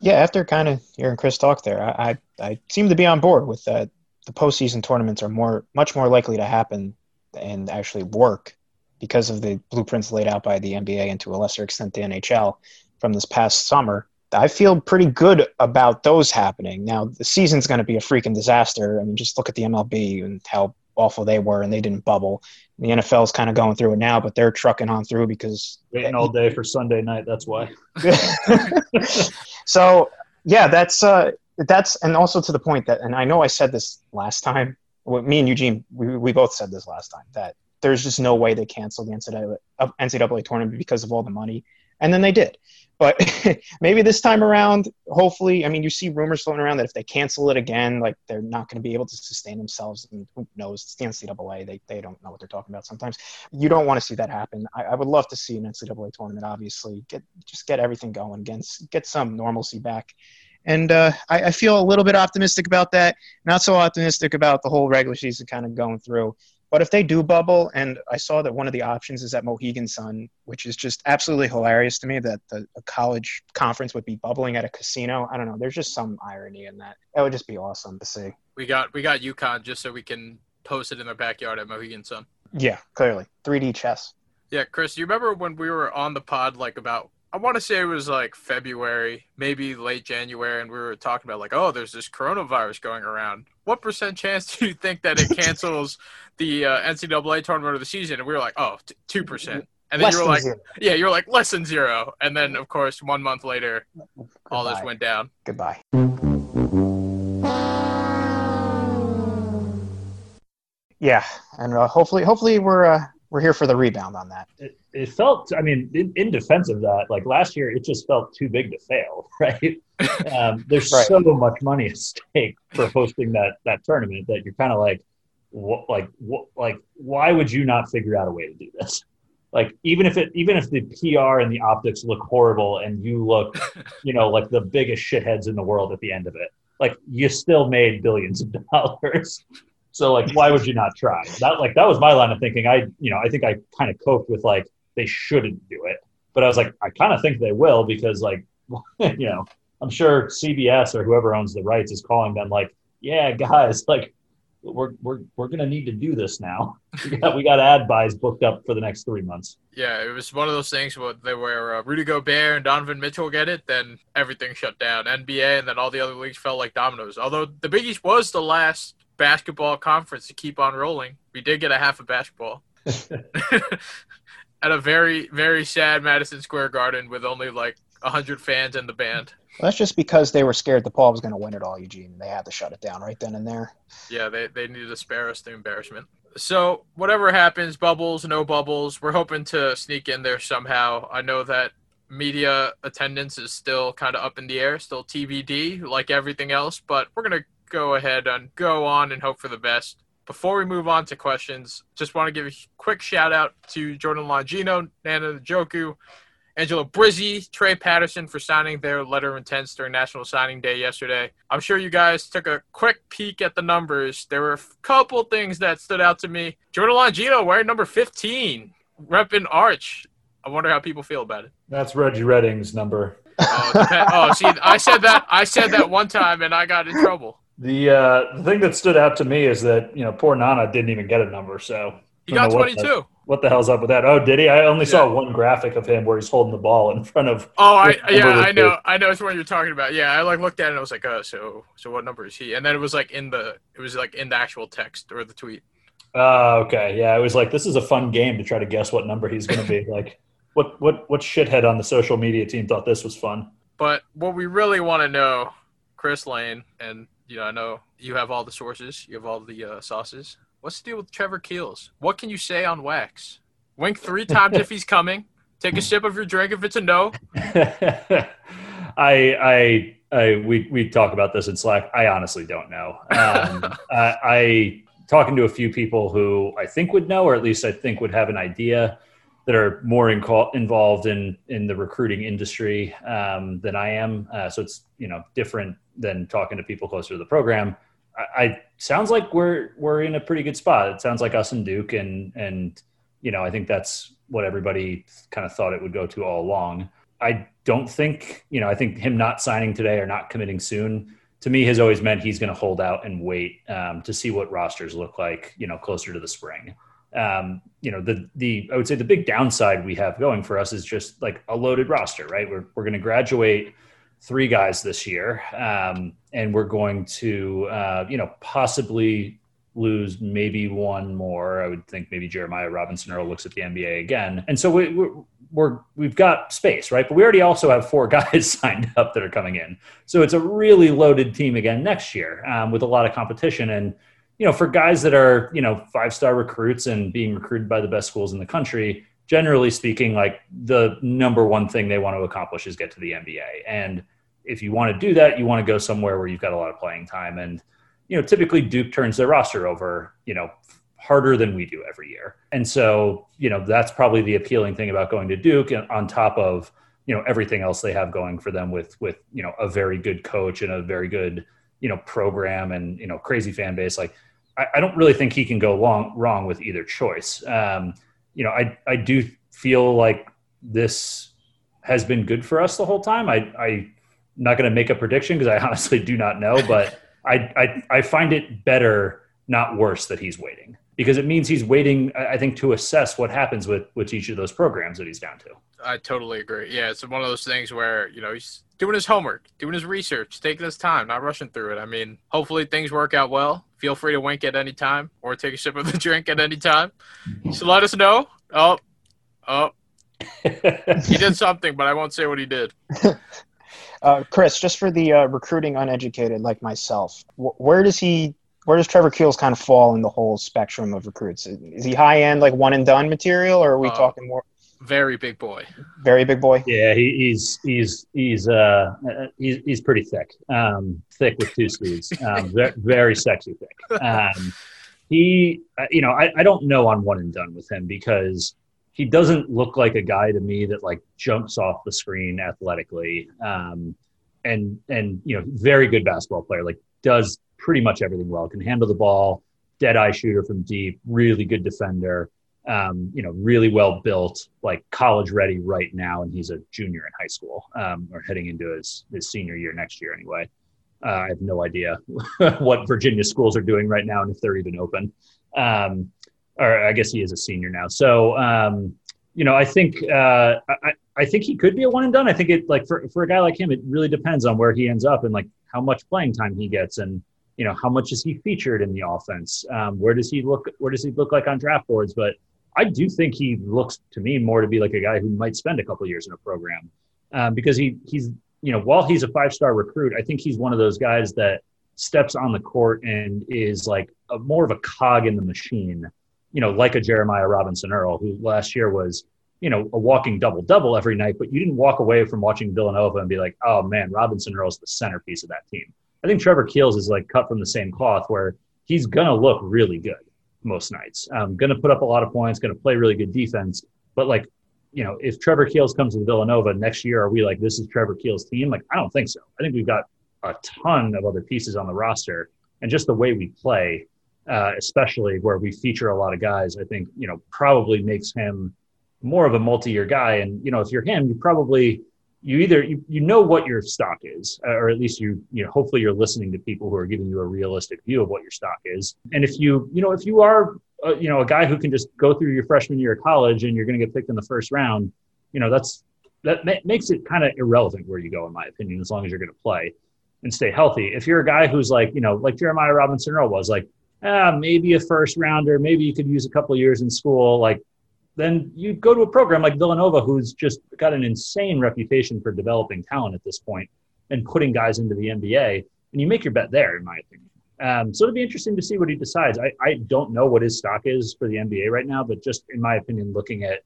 Yeah, after kind of hearing Chris talk there, I, I, I seem to be on board with that. The postseason tournaments are more, much more likely to happen and actually work because of the blueprints laid out by the NBA and to a lesser extent the NHL from this past summer. I feel pretty good about those happening. Now the season's going to be a freaking disaster. I mean, just look at the MLB and how awful they were and they didn't bubble. The NFL is kind of going through it now, but they're trucking on through because waiting all day for Sunday night. That's why. so yeah, that's uh, that's and also to the point that, and I know I said this last time. Me and Eugene, we, we both said this last time that there's just no way they canceled the NCAA, NCAA tournament because of all the money, and then they did. But maybe this time around, hopefully, I mean, you see rumors floating around that if they cancel it again, like they're not going to be able to sustain themselves. And who knows? It's the NCAA. They, they don't know what they're talking about sometimes. You don't want to see that happen. I, I would love to see an NCAA tournament, obviously. Get Just get everything going, get, get some normalcy back. And uh, I, I feel a little bit optimistic about that. Not so optimistic about the whole regular season kind of going through. But if they do bubble, and I saw that one of the options is at Mohegan Sun, which is just absolutely hilarious to me that the a college conference would be bubbling at a casino. I don't know. There's just some irony in that. That would just be awesome to see. We got we got UConn just so we can post it in their backyard at Mohegan Sun. Yeah, clearly 3D chess. Yeah, Chris, you remember when we were on the pod like about I want to say it was like February, maybe late January, and we were talking about like, oh, there's this coronavirus going around. What percent chance do you think that it cancels the uh, NCAA tournament of the season? And we were like, oh, two percent. And then Less you were like, zero. yeah, you were like less than zero. And then of course, one month later, all this went down. Goodbye. Yeah, and uh, hopefully, hopefully we're uh, we're here for the rebound on that. It, it felt. I mean, in, in defense of that, like last year, it just felt too big to fail. Right? Um, there's Right. so much money at stake for hosting that that tournament that you're kind of like, what, like, what, like, why would you not figure out a way to do this? Like, even if it, even if the PR and the optics look horrible, and you look, you know, like the biggest shitheads in the world at the end of it, like you still made billions of dollars. So like, why would you not try? That like that was my line of thinking. I you know I think I kind of coped with like they shouldn't do it, but I was like I kind of think they will because like you know I'm sure CBS or whoever owns the rights is calling them like yeah guys like we're we're we're gonna need to do this now. We got we got ad buys booked up for the next three months. Yeah, it was one of those things where they were uh, Rudy Gobert and Donovan Mitchell get it, then everything shut down. NBA and then all the other leagues fell like dominoes. Although the Big East was the last basketball conference to keep on rolling, we did get a half of basketball at a very very sad Madison Square Garden with only like hundred fans and the band. Well, that's just because they were scared the Paul was going to win it all, Eugene. They had to shut it down right then and there. Yeah, they, they needed to spare us the embarrassment. So whatever happens, bubbles, no bubbles, we're hoping to sneak in there somehow. I know that media attendance is still kind of up in the air, still TBD, like everything else, but we're gonna go ahead and go on and hope for the best. Before we move on to questions, just want to give a quick shout out to Jordan Longino, Nnanna Njoku, Angelo Brizzi, Trey Patterson for signing their letter of intent during National Signing Day yesterday. I'm sure you guys took a quick peek at the numbers. There were a couple things that stood out to me. Jordan Longino wearing number 15, repping Arch. I wonder how people feel about it. That's Reggie Redding's number. Oh, oh, see, I said that. I said that one time, and I got in trouble. The uh, the thing that stood out to me is that you know poor Nnanna didn't even get a number, so He got what 22. what the hell's up with that? Oh, did he? I only saw one graphic of him where he's holding the ball in front of. Oh, I yeah, I know, it? I know it's what you're talking about. Yeah, I like looked at it and I was like, oh, so so what number is he? And then it was like in the it was like in the actual text or the tweet. Oh, okay, yeah. It was like this is a fun game to try to guess what number he's going to be. like, what what what shithead on the social media team thought this was fun? But what we really want to know, Chris Lane, and you know, I know you have all the sources, you have all the uh, sauces. What's the deal with Trevor Keels? What can you say on wax? Wink three times if he's coming. Take a sip of your drink if it's a no. I I I we we talk about this in Slack. I honestly don't know. Um, I, I talking to a few people who I think would know, or at least I think would have an idea that are more in involved in in the recruiting industry um, than I am. Uh, so it's you know different than talking to people closer to the program. I, I sounds like we're we're in a pretty good spot. It sounds like us and Duke, and and you know I think that's what everybody kind of thought it would go to all along. I don't think, you know, I think him not signing today or not committing soon to me has always meant he's going to hold out and wait um, to see what rosters look like, you know, closer to the spring. Um, you know, the, the, I would say the big downside we have going for us is just like a loaded roster, right? We're, we're going to graduate three guys this year. Um, and we're going to, uh, you know, possibly lose maybe one more. I would think maybe Jeremiah Robinson Earl looks at the NBA again. And so we, we're, we're, we've got space, right? But we already also have four guys signed up that are coming in. So it's a really loaded team again next year um, with a lot of competition. And, you know, for guys that are, you know, five star recruits and being recruited by the best schools in the country, generally speaking, like the number one thing they want to accomplish is get to the NBA. And if you want to do that, you want to go somewhere where you've got a lot of playing time. And, you know, typically Duke turns their roster over, you know, harder than we do every year. And so, you know, that's probably the appealing thing about going to Duke on top of, you know, everything else they have going for them with, with, you know, a very good coach and a very good, you know, program and, you know, crazy fan base. Like, I, I don't really think he can go long, wrong with either choice. Um, you know, I, I do feel like this has been good for us the whole time. I, I, not going to make a prediction because I honestly do not know, but I, I, I find it better, not worse, that he's waiting because it means he's waiting. I think to assess what happens with with each of those programs that he's down to. I totally agree. Yeah, it's one of those things where you know he's doing his homework, doing his research, taking his time, not rushing through it. I mean, hopefully things work out well. Feel free to wink at any time or take a sip of the drink at any time. So let us know. Oh, oh, he did something, but I won't say what he did. Uh, Chris, just for the uh, recruiting uneducated like myself, wh- where does he, where does Trevor Keels kind of fall in the whole spectrum of recruits? Is he high end, like one and done material, or are we uh, talking more? Very big boy. Very big boy. Yeah, he, he's he's he's uh he's, he's pretty thick, um, thick with two C's, um, very, very sexy thick. Um, he, uh, you know, I, I don't know on one and done with him because he doesn't look like a guy to me that like jumps off the screen athletically. Um, and and you know, very good basketball player. Like does pretty much everything well. Can handle the ball. Dead eye shooter from deep. Really good defender. Um, you know, really well built. Like college ready right now, and he's a junior in high school um, or heading into his his senior year next year anyway. Uh, I have no idea what Virginia schools are doing right now and if they're even open. Um, or I guess he is a senior now. So, um, you know, I think uh, I, I think he could be a one and done. I think it like for for a guy like him, it really depends on where he ends up and like how much playing time he gets, and you know how much is he featured in the offense. Um, where does he look? Where does he look like on draft boards? But I do think he looks to me more to be like a guy who might spend a couple years in a program um, because he he's you know while he's a five star recruit, I think he's one of those guys that steps on the court and is like a, more of a cog in the machine you know, like a Jeremiah Robinson Earl, who last year was, you know, a walking double double every night, but you didn't walk away from watching Villanova and be like, oh man, Robinson Earl's the centerpiece of that team. I think Trevor Keels is like cut from the same cloth where he's going to look really good most nights. Um, going to put up a lot of points, going to play really good defense. But like, you know, if Trevor Keels comes to Villanova next year, are we like, this is Trevor Keels' team? Like, I don't think so. I think we've got a ton of other pieces on the roster. And just the way we play, uh, especially where we feature a lot of guys, I think, you know, probably makes him more of a multi-year guy. And, you know, if you're him, you probably, you either, you, you know what your stock is, uh, or at least you, you know, hopefully you're listening to people who are giving you a realistic view of what your stock is. And if you, you know, if you are, uh, you know, a guy who can just go through your freshman year of college and you're going to get picked in the first round, you know, that's, that ma- makes it kind of irrelevant where you go, in my opinion, as long as you're going to play and stay healthy. If you're a guy who's like, you know, like Jeremiah Robinson Earl was like, ah, maybe a first rounder, maybe you could use a couple years in school, like then you go to a program like Villanova, who's just got an insane reputation for developing talent at this point and putting guys into the NBA, and you make your bet there, in my opinion. Um, so it'll be interesting to see what he decides. I, I don't know what his stock is for the NBA right now, but just in my opinion, looking at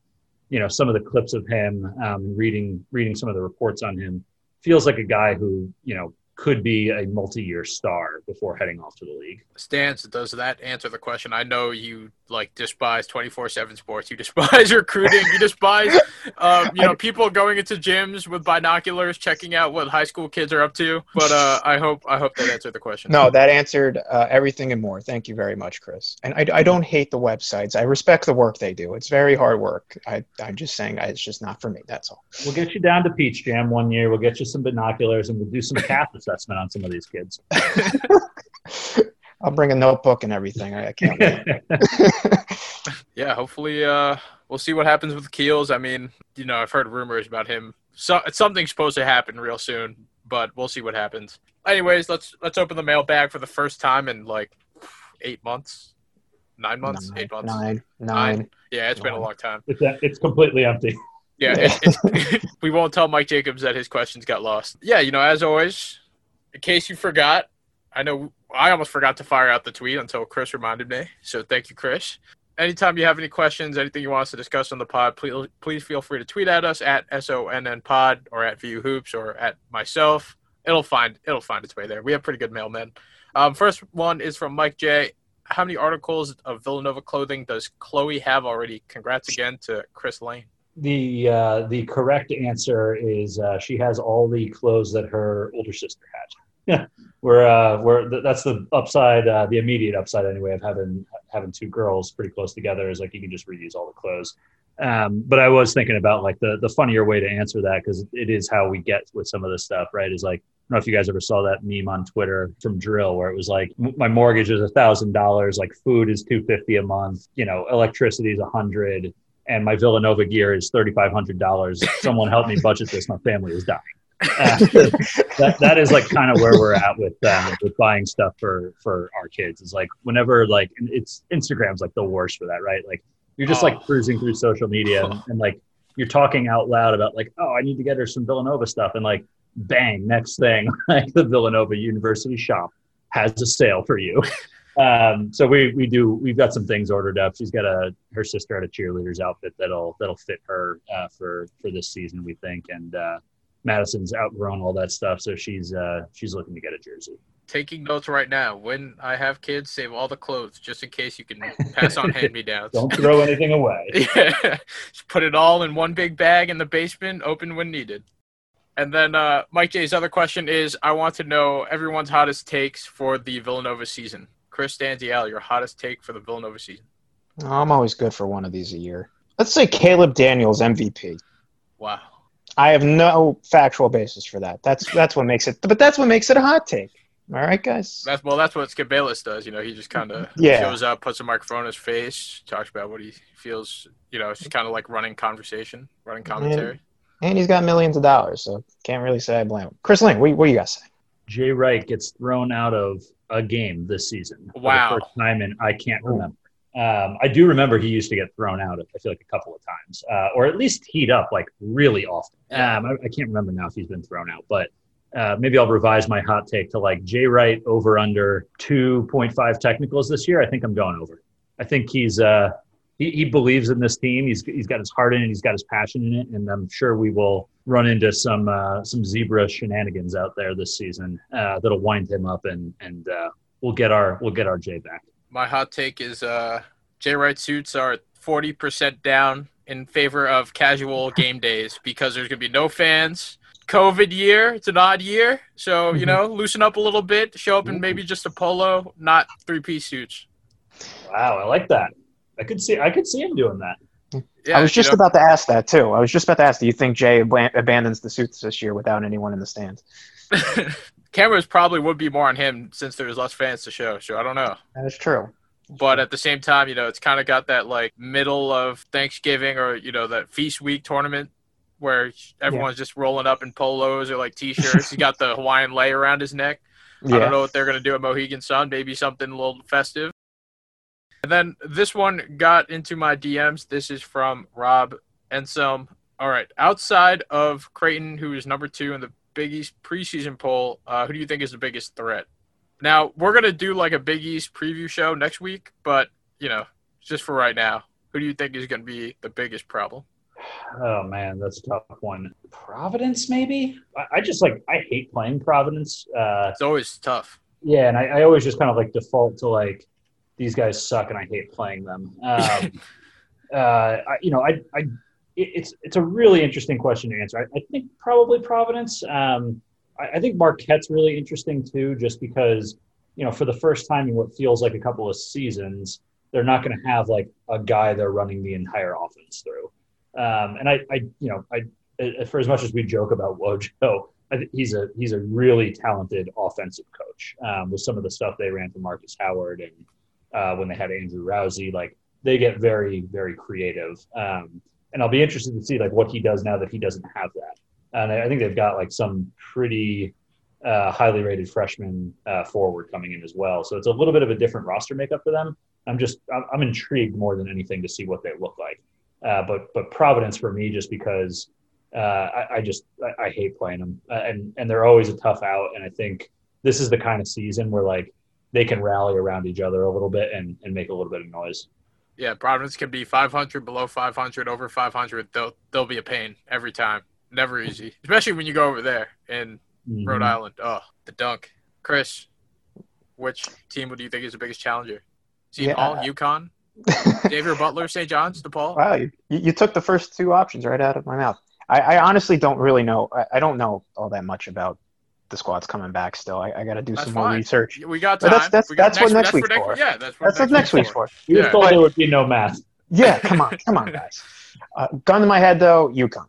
you know some of the clips of him, um, reading reading some of the reports on him, feels like a guy who you know could be a multi-year star before heading off to the league. Stance, does that answer the question? I know you like despise 24/7 sports. You despise recruiting. You despise um, you know people going into gyms with binoculars checking out what high school kids are up to. But uh, I hope I hope that answered the question. No, that answered uh, everything and more. Thank you very much, Chris. And I, I don't hate the websites. I respect the work they do. It's very hard work. I, I'm just saying it's just not for me. That's all. We'll get you down to Peach Jam one year. We'll get you some binoculars and we'll do some CAF assessment on some of these kids. I'll bring a notebook and everything. I, I can't wait. yeah, hopefully uh, we'll see what happens with Keels. I mean, you know, I've heard rumors about him. So something's supposed to happen real soon, but we'll see what happens. Anyways, let's let's open the mailbag for the first time in like eight months, nine months, nine, eight months, Nine, nine. Yeah, it's been a long time. It's it's completely empty. Yeah, Yeah. It's, it's, we won't tell Mike Jacobs that his questions got lost. Yeah, you know, as always, in case you forgot, I know I almost forgot to fire out the tweet until Chris reminded me. So thank you, Chris. Anytime you have any questions, anything you want us to discuss on the pod, please please feel free to tweet at us at SONN Pod or at VU Hoops or at myself. It'll find it'll find its way there. We have pretty good mailmen. Um, first one is from Mike J. How many articles of Villanova clothing does Chloe have already? Congrats again to Chris Lane. The uh, the correct answer is uh, she has all the clothes that her older sister had. we're uh, we're th- that's the upside, uh, the immediate upside anyway of having having two girls pretty close together is like you can just reuse all the clothes. Um, but I was thinking about like the the funnier way to answer that because it is how we get with some of this stuff, right? Is like I don't know if you guys ever saw that meme on Twitter from dril where it was like my mortgage is a thousand dollars, like food is two fifty a month, you know, electricity is a hundred, and my Villanova gear is thirty five hundred dollars. Someone help me budget this. My family is dying. Uh, that that is like kind of where we're at with um, with buying stuff for for our kids. Is like whenever like it's Instagram's like the worst for that, right? Like you're just Oh. like cruising through social media and, and like you're talking out loud about like oh I need to get her some Villanova stuff and like bang next thing like the Villanova University shop has a sale for you. Um, so we we do we've got some things ordered up. She's got a her sister had a cheerleader's outfit that'll that'll fit her uh, for for this season we think and uh, Madison's outgrown all that stuff so she's uh, she's looking to get a jersey. Taking notes right now. When I have kids, save all the clothes just in case you can pass on hand me downs. Don't throw anything away. yeah. Just put it all in one big bag in the basement, open when needed. And then uh, Mike J's other question is I want to know everyone's hottest takes for the Villanova season. Chris Stanzial, your hottest take for the Villanova season. I'm always good for one of these a year. Let's say Caleb Daniels MVP. Wow. I have no factual basis for that. That's that's what makes it. But that's what makes it a hot take. All right, guys. That's well, that's what Skip Bayless does. You know, he just kind of mm-hmm. Yeah. shows up, puts a microphone in his face, talks about what he feels. You know, it's kind of like running conversation, running commentary. And he's got millions of dollars, so can't really say I blame him. Chris Lane, what, what do you guys say? Jay Wright gets thrown out of a game this season. for Wow. The first time and I can't remember. Um, I do remember he used to get thrown out. I feel like a couple of times, uh, or at least heat up like really often. Um, I, I can't remember now if he's been thrown out, but uh, maybe I'll revise my hot take to like Jay Wright over under two point five technicals this year. I think I'm going over. I think he's uh, he, he believes in this team. He's he's got his heart in it. He's got his passion in it, and I'm sure we will run into some uh, some zebra shenanigans out there this season uh, that'll wind him up, and and uh, we'll get our we'll get our Jay back. My hot take is uh, Jay Wright suits are 40% down in favor of casual game days because there's going to be no fans. COVID year, it's an odd year. So, you know, loosen up a little bit, show up in maybe just a polo, not three piece suits. Wow, I like that. I could see I could see him doing that. Yeah, I was you just know, about to ask that too. I was just about to ask, do you think Jay ab- abandons the suits this year without anyone in the stands? cameras probably would be more on him since there's less fans to show. So I don't know. That is true. But at the same time, you know, it's kind of got that like middle of Thanksgiving or, you know, that feast week tournament where everyone's just rolling up in polos or like t shirts. He's got the Hawaiian lei around his neck. I don't know what they're going to do at Mohegan Sun. Maybe something a little festive. And then this one got into my DMs. This is from Rob Ensom. All right. Outside of Creighton, who is number two in the Big East preseason poll, uh, who do you think is the biggest threat? Now, we're going to do like a Big East preview show next week, but, you know, just for right now, who do you think is going to be the biggest problem? Oh man, that's a tough one. Providence, maybe. I, I just like I hate playing Providence. Uh, It's always tough. yeah, and I, I always just kind of like default to like these guys suck and I hate playing them. Um, uh, I, you know, I, I, it's it's a really interesting question to answer. I, I think probably Providence. Um, I, I think Marquette's really interesting too, just because you know for the first time in what feels like a couple of seasons, they're not going to have like a guy they're running the entire offense through. Um, and I, I, you know, I, for as much as we joke about Wojo, I think he's a he's a really talented offensive coach. Um, with some of the stuff they ran for Marcus Howard and uh, when they had Andrew Rowsey, like they get very very creative. Um, and I'll be interested to see like what he does now that he doesn't have that. And I think they've got like some pretty uh, highly rated freshman uh, forward coming in as well. So it's a little bit of a different roster makeup for them. I'm just I'm, I'm intrigued more than anything to see what they look like. Uh, but but Providence for me just because uh, I, I, just I, I, hate playing them uh, and and they're always a tough out. And I think this is the kind of season where like they can rally around each other a little bit and, and make a little bit of noise. Yeah, Providence can be 500, below 500, over 500. They'll they'll be a pain every time. Never easy, especially when you go over there in mm-hmm. Rhode Island. Oh, the dunk, Chris. Which team would you think is the biggest challenger? Seton yeah. Hall, UConn, Xavier Butler, St. John's, DePaul. Wow, you, you took the first two options right out of my mouth. I, I honestly don't really know. I, I, don't know all that much about the squad's coming back. Still, I, I got to do that's some fine. more research. We got time. But that's that's, that's next, what next week's for. for. Yeah, that's what that's next, week's for. You yeah. told there would be no math. Yeah, come on, come on, guys. Uh, gun to my head though, UConn.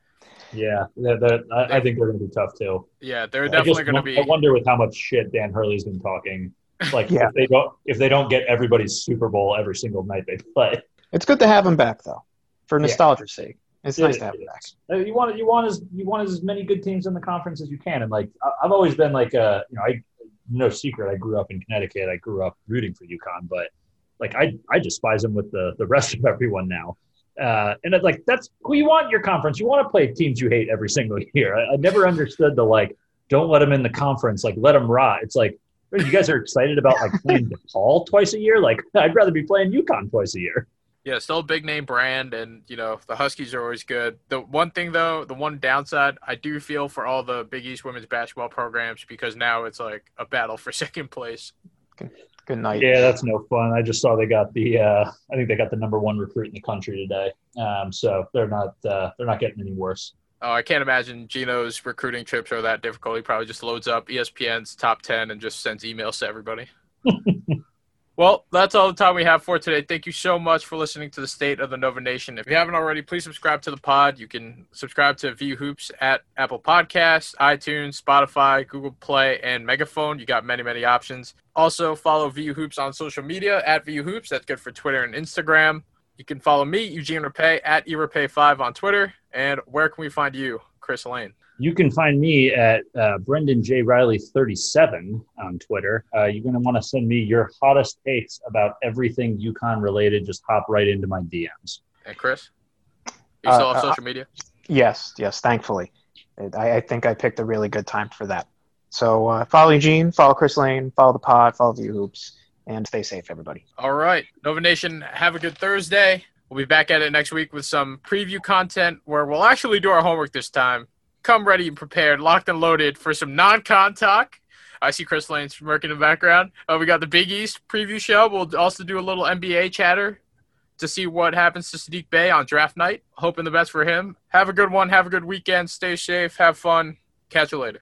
Yeah, that, I, I, think they're going to be tough too. Yeah, they're definitely going to be. I wonder with how much shit Dan Hurley's been talking. Like, yeah. if they don't, if they don't get everybody's Super Bowl every single night they play, it's good to have him back though, for nostalgia's yeah. sake. It's nice to have him back. Uh, you want you want as you want as many good teams in the conference as you can, and like I've always been like uh you know I no secret I grew up in Connecticut. I grew up rooting for UConn, but like I I despise them with the the rest of everyone now. Uh, and it's like that's who you want in your conference. You want to play teams you hate every single year. I, I never understood the like don't let them in the conference, like let them rot. It's like you guys are excited about like playing DePaul twice a year. Like I'd rather be playing UConn twice a year. Yeah, still a big name brand, and you know the Huskies are always good. The one thing though, the one downside, I do feel for all the Big East women's basketball programs because now it's like a battle for second place. Good night. Yeah, that's no fun. I just saw they got the, uh, I think they got the number one recruit in the country today. Um, so they're not, uh, they're not getting any worse. Oh, I can't imagine Gino's recruiting trips are that difficult. He probably just loads up ESPN's top ten and just sends emails to everybody. Well, that's all the time we have for today. Thank you so much for listening to the State of the Nova Nation. If you haven't already, please subscribe to the pod. You can subscribe to VU Hoops at Apple Podcasts, iTunes, Spotify, Google Play, and Megaphone. You got many, many options. Also, follow VU Hoops on social media at VU Hoops. That's good for Twitter and Instagram. You can follow me, Eugene Rapay, at eRapay5 on Twitter. And where can we find you, Chris Lane? You can find me at uh, Brendan J. Riley 37 on Twitter. Uh, you're going to want to send me your hottest takes about everything UConn related. Just hop right into my DMs. And Chris, you still uh, have social media? Yes, yes. Thankfully, I, I, think I picked a really good time for that. So uh, follow Eugene, follow Chris Lane, follow the pod, follow VU Hoops, and stay safe, everybody. All right, Nova Nation. Have a good Thursday. We'll be back at it next week with some preview content where we'll actually do our homework this time come ready and prepared, locked and loaded for some non-con talk. I see Chris Lane smirking in the background. Uh, we got the Big East preview show. We'll also do a little NBA chatter to see what happens to Saddiq Bey on draft night. Hoping the best for him. Have a good one. Have a good weekend. Stay safe. Have fun. Catch you later.